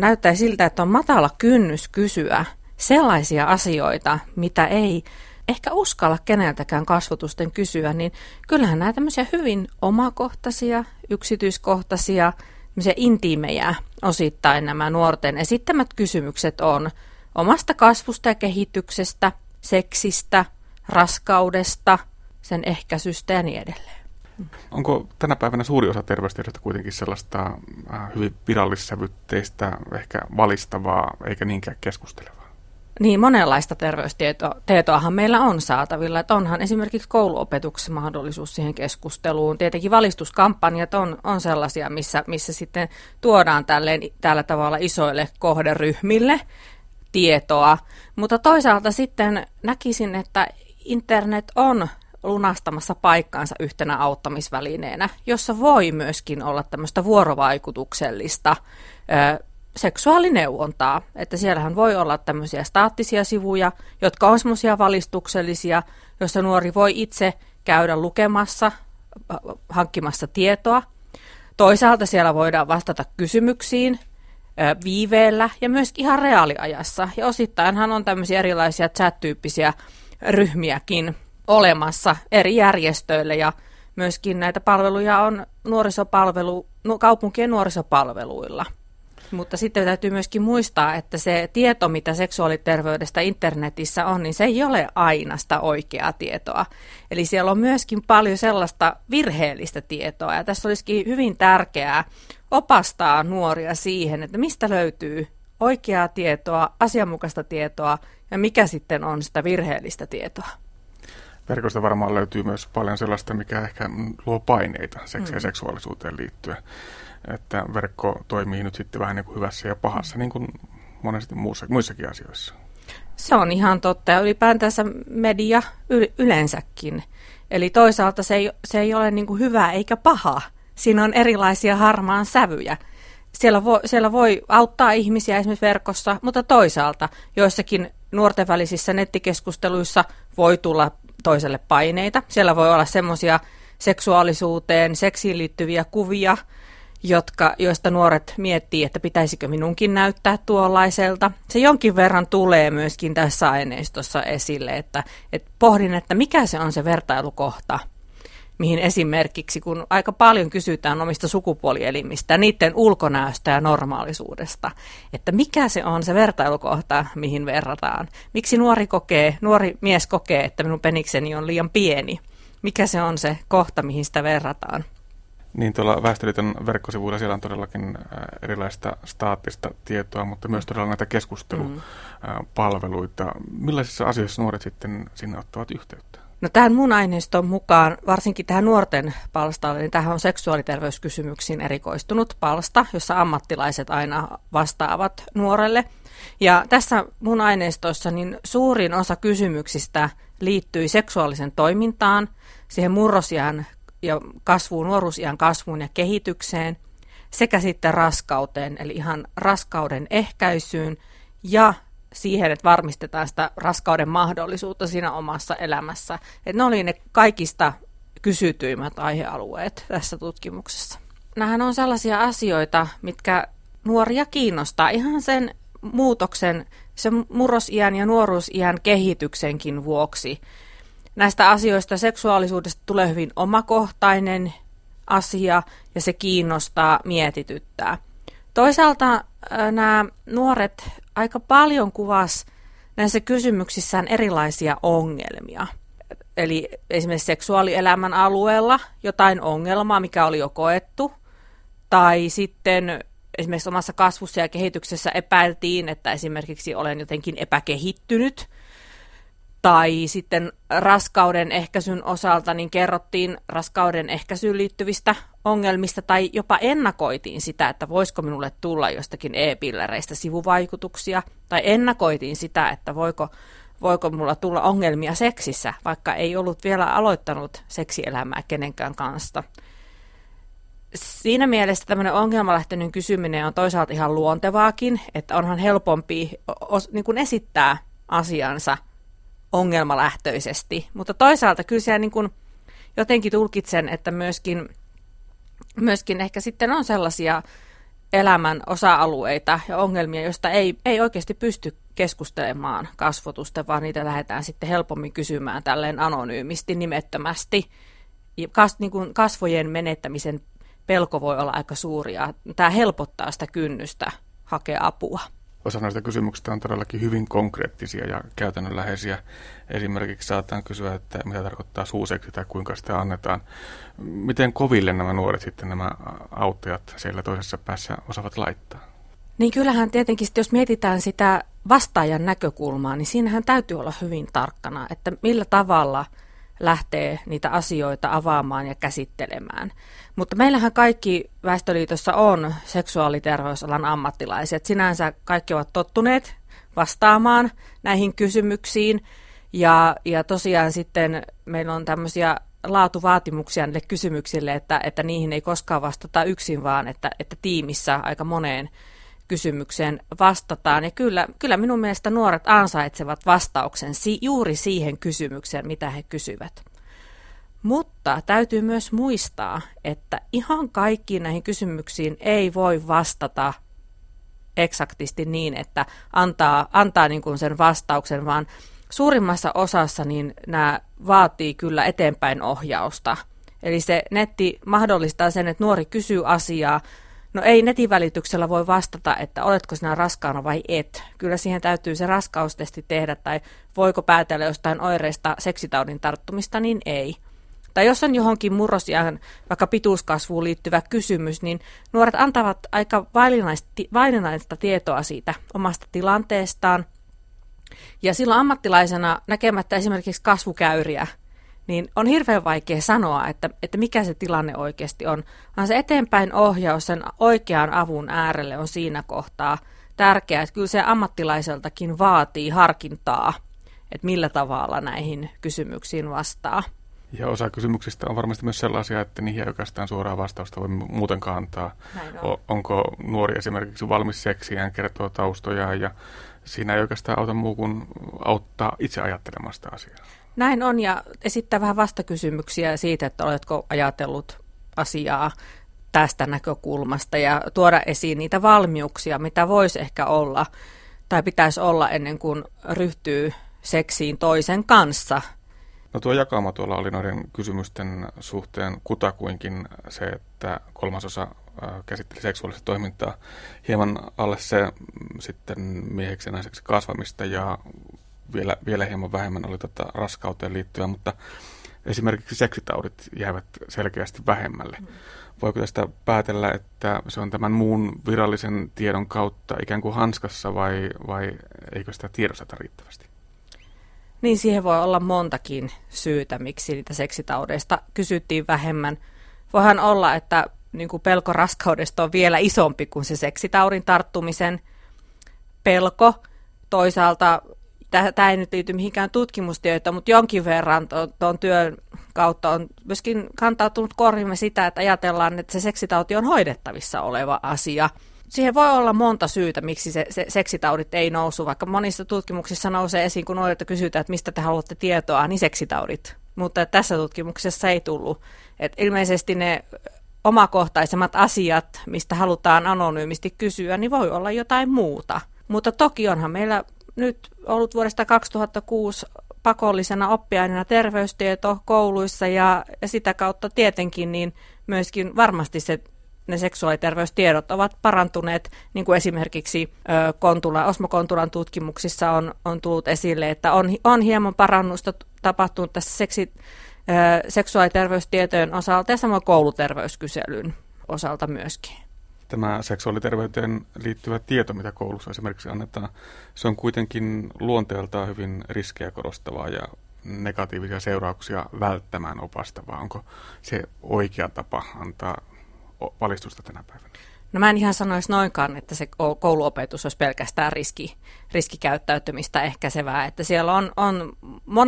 näyttää siltä, että on matala kynnys kysyä sellaisia asioita, mitä ei ehkä uskalla keneltäkään kasvotusten kysyä, niin kyllähän nämä tämmöisiä hyvin omakohtaisia, yksityiskohtaisia, intiimejä osittain nämä nuorten esittämät kysymykset on omasta kasvusta ja kehityksestä, seksistä, raskaudesta, sen ehkäisystä ja niin edelleen. Onko tänä päivänä suuri osa terveystiedosta kuitenkin sellaista äh, hyvin virallissävytteistä, ehkä valistavaa, eikä niinkään keskustelevaa? Niin, monenlaista terveystietoahan meillä on saatavilla. Että onhan esimerkiksi kouluopetuksessa mahdollisuus siihen keskusteluun. Tietenkin valistuskampanjat on, on sellaisia, missä, missä sitten tuodaan tälleen, tällä tavalla isoille kohderyhmille tietoa. Mutta toisaalta sitten näkisin, että internet on lunastamassa paikkaansa yhtenä auttamisvälineenä, jossa voi myöskin olla tämmöistä vuorovaikutuksellista ö, seksuaalineuvontaa. Että siellähän voi olla tämmöisiä staattisia sivuja, jotka on semmoisia valistuksellisia, joissa nuori voi itse käydä lukemassa, hankkimassa tietoa. Toisaalta siellä voidaan vastata kysymyksiin viiveellä ja myös ihan reaaliajassa. Ja osittainhan on tämmöisiä erilaisia chat-tyyppisiä ryhmiäkin, olemassa eri järjestöille ja myöskin näitä palveluja on nuorisopalvelu, kaupunkien nuorisopalveluilla. Mutta sitten täytyy myöskin muistaa, että se tieto, mitä seksuaaliterveydestä internetissä on, niin se ei ole aina sitä oikeaa tietoa. Eli siellä on myöskin paljon sellaista virheellistä tietoa. Ja tässä olisikin hyvin tärkeää opastaa nuoria siihen, että mistä löytyy oikeaa tietoa, asianmukaista tietoa ja mikä sitten on sitä virheellistä tietoa. Verkosta varmaan löytyy myös paljon sellaista, mikä ehkä luo paineita seksiin ja mm. seksuaalisuuteen liittyen. Että verkko toimii nyt sitten vähän niin kuin hyvässä ja pahassa, niin kuin monesti muussa, muissakin asioissa. Se on ihan totta ja ylipäätänsä media yleensäkin. Eli toisaalta se ei, se ei ole niin kuin hyvä eikä paha. Siinä on erilaisia harmaan sävyjä. Siellä voi, siellä voi auttaa ihmisiä esimerkiksi verkossa, mutta toisaalta joissakin nuorten välisissä nettikeskusteluissa voi tulla toiselle paineita. Siellä voi olla semmoisia seksuaalisuuteen, seksiin liittyviä kuvia, jotka, joista nuoret miettii, että pitäisikö minunkin näyttää tuollaiselta. Se jonkin verran tulee myöskin tässä aineistossa esille, että, että pohdin, että mikä se on se vertailukohta, mihin esimerkiksi, kun aika paljon kysytään omista sukupuolielimistä, niiden ulkonäöstä ja normaalisuudesta, että mikä se on se vertailukohta, mihin verrataan. Miksi nuori kokee, nuori mies kokee, että minun penikseni on liian pieni? Mikä se on se kohta, mihin sitä verrataan? Niin, tuolla Väestöliiton verkkosivuilla siellä on todellakin äh, erilaista staattista tietoa, mutta myös todella näitä keskustelupalveluita. Mm. Millaisissa asioissa nuoret sitten sinne ottavat yhteyttä? No tähän mun aineiston mukaan, varsinkin tähän nuorten palstalle, niin tähän on seksuaaliterveyskysymyksiin erikoistunut palsta, jossa ammattilaiset aina vastaavat nuorelle. Ja tässä mun aineistossa niin suurin osa kysymyksistä liittyy seksuaalisen toimintaan, siihen murrosian ja kasvuun, nuoruusiän kasvuun ja kehitykseen sekä sitten raskauteen, eli ihan raskauden ehkäisyyn ja siihen, että varmistetaan sitä raskauden mahdollisuutta siinä omassa elämässä. Että ne oli ne kaikista kysytyimmät aihealueet tässä tutkimuksessa. Nämähän on sellaisia asioita, mitkä nuoria kiinnostaa ihan sen muutoksen, sen murrosiän ja nuoruusiän kehityksenkin vuoksi. Näistä asioista seksuaalisuudesta tulee hyvin omakohtainen asia ja se kiinnostaa, mietityttää. Toisaalta nämä nuoret aika paljon kuvas näissä kysymyksissään erilaisia ongelmia. Eli esimerkiksi seksuaalielämän alueella jotain ongelmaa, mikä oli jo koettu, tai sitten esimerkiksi omassa kasvussa ja kehityksessä epäiltiin, että esimerkiksi olen jotenkin epäkehittynyt – tai sitten raskauden ehkäisyn osalta niin kerrottiin raskauden ehkäisyyn liittyvistä ongelmista tai jopa ennakoitiin sitä, että voisiko minulle tulla jostakin e-pillereistä sivuvaikutuksia tai ennakoitiin sitä, että voiko, voiko minulla tulla ongelmia seksissä, vaikka ei ollut vielä aloittanut seksielämää kenenkään kanssa. Siinä mielessä tämmöinen ongelmalähtöinen kysyminen on toisaalta ihan luontevaakin, että onhan helpompi os, niin kuin esittää asiansa – ongelmalähtöisesti. Mutta toisaalta kyllä siellä niin kuin jotenkin tulkitsen, että myöskin, myöskin ehkä sitten on sellaisia elämän osa-alueita ja ongelmia, joista ei, ei oikeasti pysty keskustelemaan kasvotusta, vaan niitä lähdetään sitten helpommin kysymään tälleen anonyymisti, nimettömästi. Kas, niin kuin kasvojen menettämisen pelko voi olla aika suuri ja tämä helpottaa sitä kynnystä hakea apua. Osa näistä kysymyksistä on todellakin hyvin konkreettisia ja käytännönläheisiä. Esimerkiksi saataan kysyä, että mitä tarkoittaa suuseksi tai kuinka sitä annetaan. Miten koville nämä nuoret sitten nämä auttajat siellä toisessa päässä osaavat laittaa? Niin kyllähän tietenkin, jos mietitään sitä vastaajan näkökulmaa, niin siinähän täytyy olla hyvin tarkkana, että millä tavalla – lähtee niitä asioita avaamaan ja käsittelemään. Mutta meillähän kaikki Väestöliitossa on seksuaaliterveysalan ammattilaiset. Sinänsä kaikki ovat tottuneet vastaamaan näihin kysymyksiin. Ja, ja tosiaan sitten meillä on tämmöisiä laatuvaatimuksia niille kysymyksille, että, että niihin ei koskaan vastata yksin, vaan että, että tiimissä aika moneen kysymykseen vastataan. Ja kyllä, kyllä minun mielestä nuoret ansaitsevat vastauksen si- juuri siihen kysymykseen, mitä he kysyvät. Mutta täytyy myös muistaa, että ihan kaikkiin näihin kysymyksiin ei voi vastata eksaktisti niin, että antaa, antaa niin kuin sen vastauksen, vaan suurimmassa osassa niin nämä vaatii kyllä eteenpäin ohjausta. Eli se netti mahdollistaa sen, että nuori kysyy asiaa, No ei netin välityksellä voi vastata, että oletko sinä raskaana vai et. Kyllä siihen täytyy se raskaustesti tehdä tai voiko päätellä jostain oireista seksitaudin tarttumista, niin ei. Tai jos on johonkin murrosiaan vaikka pituuskasvuun liittyvä kysymys, niin nuoret antavat aika vaillinaista tietoa siitä omasta tilanteestaan. Ja silloin ammattilaisena näkemättä esimerkiksi kasvukäyriä – niin on hirveän vaikea sanoa, että, että mikä se tilanne oikeasti on. Vaan se eteenpäin ohjaus sen oikean avun äärelle on siinä kohtaa tärkeää, että kyllä se ammattilaiseltakin vaatii harkintaa, että millä tavalla näihin kysymyksiin vastaa. Ja osa kysymyksistä on varmasti myös sellaisia, että niihin ei oikeastaan suoraa vastausta voi muutenkaan antaa. On. Onko nuori esimerkiksi valmis seksiään, kertoo taustoja ja siinä ei oikeastaan auta muu kuin auttaa itse ajattelemasta asiaa. Näin on ja esittää vähän vastakysymyksiä siitä, että oletko ajatellut asiaa tästä näkökulmasta ja tuoda esiin niitä valmiuksia, mitä voisi ehkä olla tai pitäisi olla ennen kuin ryhtyy seksiin toisen kanssa. No tuo jakama tuolla oli noiden kysymysten suhteen kutakuinkin se, että kolmasosa käsitteli seksuaalista toimintaa, hieman alle se sitten mieheksi ja naiseksi kasvamista ja vielä, vielä hieman vähemmän oli tota raskauteen liittyvää, mutta esimerkiksi seksitaudit jäävät selkeästi vähemmälle. Mm. Voiko tästä päätellä, että se on tämän muun virallisen tiedon kautta ikään kuin hanskassa vai, vai eikö sitä tiedosteta riittävästi? Niin siihen voi olla montakin syytä, miksi niitä seksitaudeista kysyttiin vähemmän. Voihan olla, että niin kuin pelko raskaudesta on vielä isompi kuin se seksitaudin tarttumisen pelko. Toisaalta tämä ei nyt liity mihinkään tutkimustietoon, mutta jonkin verran tuon työn kautta on myöskin kantautunut korvimme sitä, että ajatellaan, että se seksitauti on hoidettavissa oleva asia. Siihen voi olla monta syytä, miksi se, se seksitaudit ei nousu, vaikka monissa tutkimuksissa nousee esiin, kun nuorilta kysytään, että mistä te haluatte tietoa, niin seksitaudit. Mutta tässä tutkimuksessa ei tullut. Et ilmeisesti ne omakohtaisemmat asiat, mistä halutaan anonyymisti kysyä, niin voi olla jotain muuta. Mutta toki onhan meillä nyt ollut vuodesta 2006 pakollisena oppiaineena terveystieto kouluissa ja, ja sitä kautta tietenkin niin myöskin varmasti se, ne seksuaaliterveystiedot ovat parantuneet, niin kuin esimerkiksi Kontula, Osmo Kontulan tutkimuksissa on, on tullut esille, että on, on hieman parannusta tapahtunut tässä seksi, seksuaaliterveystietojen osalta ja samoin kouluterveyskyselyn osalta myöskin tämä seksuaaliterveyteen liittyvä tieto, mitä koulussa esimerkiksi annetaan, se on kuitenkin luonteeltaan hyvin riskejä korostavaa ja negatiivisia seurauksia välttämään opastavaa. Onko se oikea tapa antaa valistusta tänä päivänä? No mä en ihan sanoisi noinkaan, että se kouluopetus olisi pelkästään riski, riskikäyttäytymistä ehkäisevää. Että siellä on, on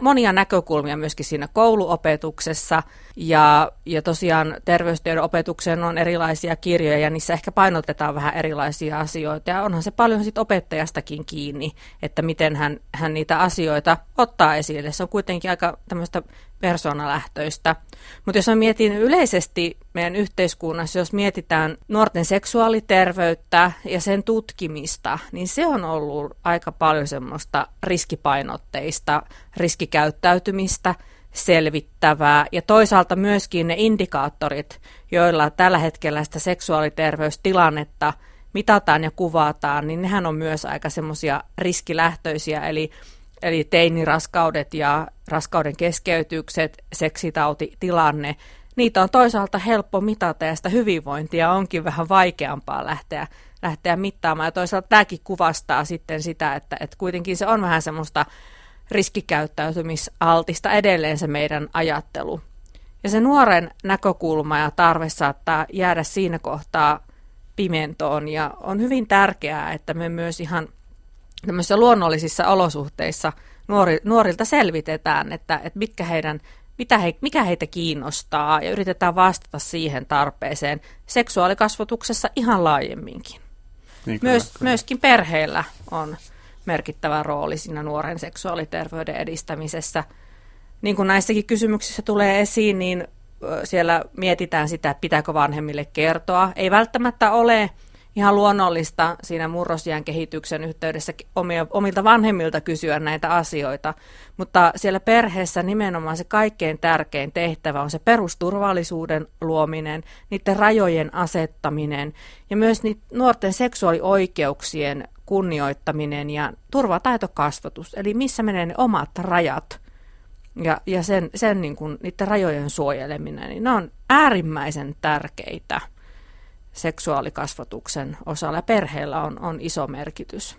monia näkökulmia myöskin siinä kouluopetuksessa ja, ja tosiaan terveystiedon opetukseen on erilaisia kirjoja ja niissä ehkä painotetaan vähän erilaisia asioita. Ja onhan se paljon sit opettajastakin kiinni, että miten hän, hän niitä asioita ottaa esille. Se on kuitenkin aika tämmöistä persoonalähtöistä. Mutta jos mä mietin yleisesti meidän yhteiskunnassa, jos mietitään nuorten seksuaaliterveyttä ja sen tutkimista, niin se on ollut aika paljon semmoista riskipainotteista riskikäyttäytymistä, selvittävää ja toisaalta myöskin ne indikaattorit, joilla tällä hetkellä sitä seksuaaliterveystilannetta mitataan ja kuvataan, niin nehän on myös aika semmoisia riskilähtöisiä, eli eli teiniraskaudet ja raskauden keskeytykset, seksitautitilanne, niitä on toisaalta helppo mitata ja sitä hyvinvointia onkin vähän vaikeampaa lähteä, lähteä mittaamaan. Ja toisaalta tämäkin kuvastaa sitten sitä, että, että kuitenkin se on vähän semmoista riskikäyttäytymisaltista edelleen se meidän ajattelu. Ja se nuoren näkökulma ja tarve saattaa jäädä siinä kohtaa pimentoon ja on hyvin tärkeää, että me myös ihan – tämmöisissä luonnollisissa olosuhteissa nuori, nuorilta selvitetään, että, että mitkä heidän, mitä he, mikä heitä kiinnostaa ja yritetään vastata siihen tarpeeseen seksuaalikasvatuksessa ihan laajemminkin. Niin, kyllä, Myös, kyllä. Myöskin perheellä on merkittävä rooli siinä nuoren seksuaaliterveyden edistämisessä. Niin kuin näissäkin kysymyksissä tulee esiin, niin siellä mietitään sitä, pitääkö vanhemmille kertoa. Ei välttämättä ole ihan luonnollista siinä murrosiän kehityksen yhteydessä omia, omilta vanhemmilta kysyä näitä asioita, mutta siellä perheessä nimenomaan se kaikkein tärkein tehtävä on se perusturvallisuuden luominen, niiden rajojen asettaminen ja myös nuorten seksuaalioikeuksien kunnioittaminen ja turvataitokasvatus, eli missä menee ne omat rajat ja, ja sen, sen niin kuin, niiden rajojen suojeleminen, niin ne on äärimmäisen tärkeitä seksuaalikasvatuksen osalla perheellä on, on iso merkitys.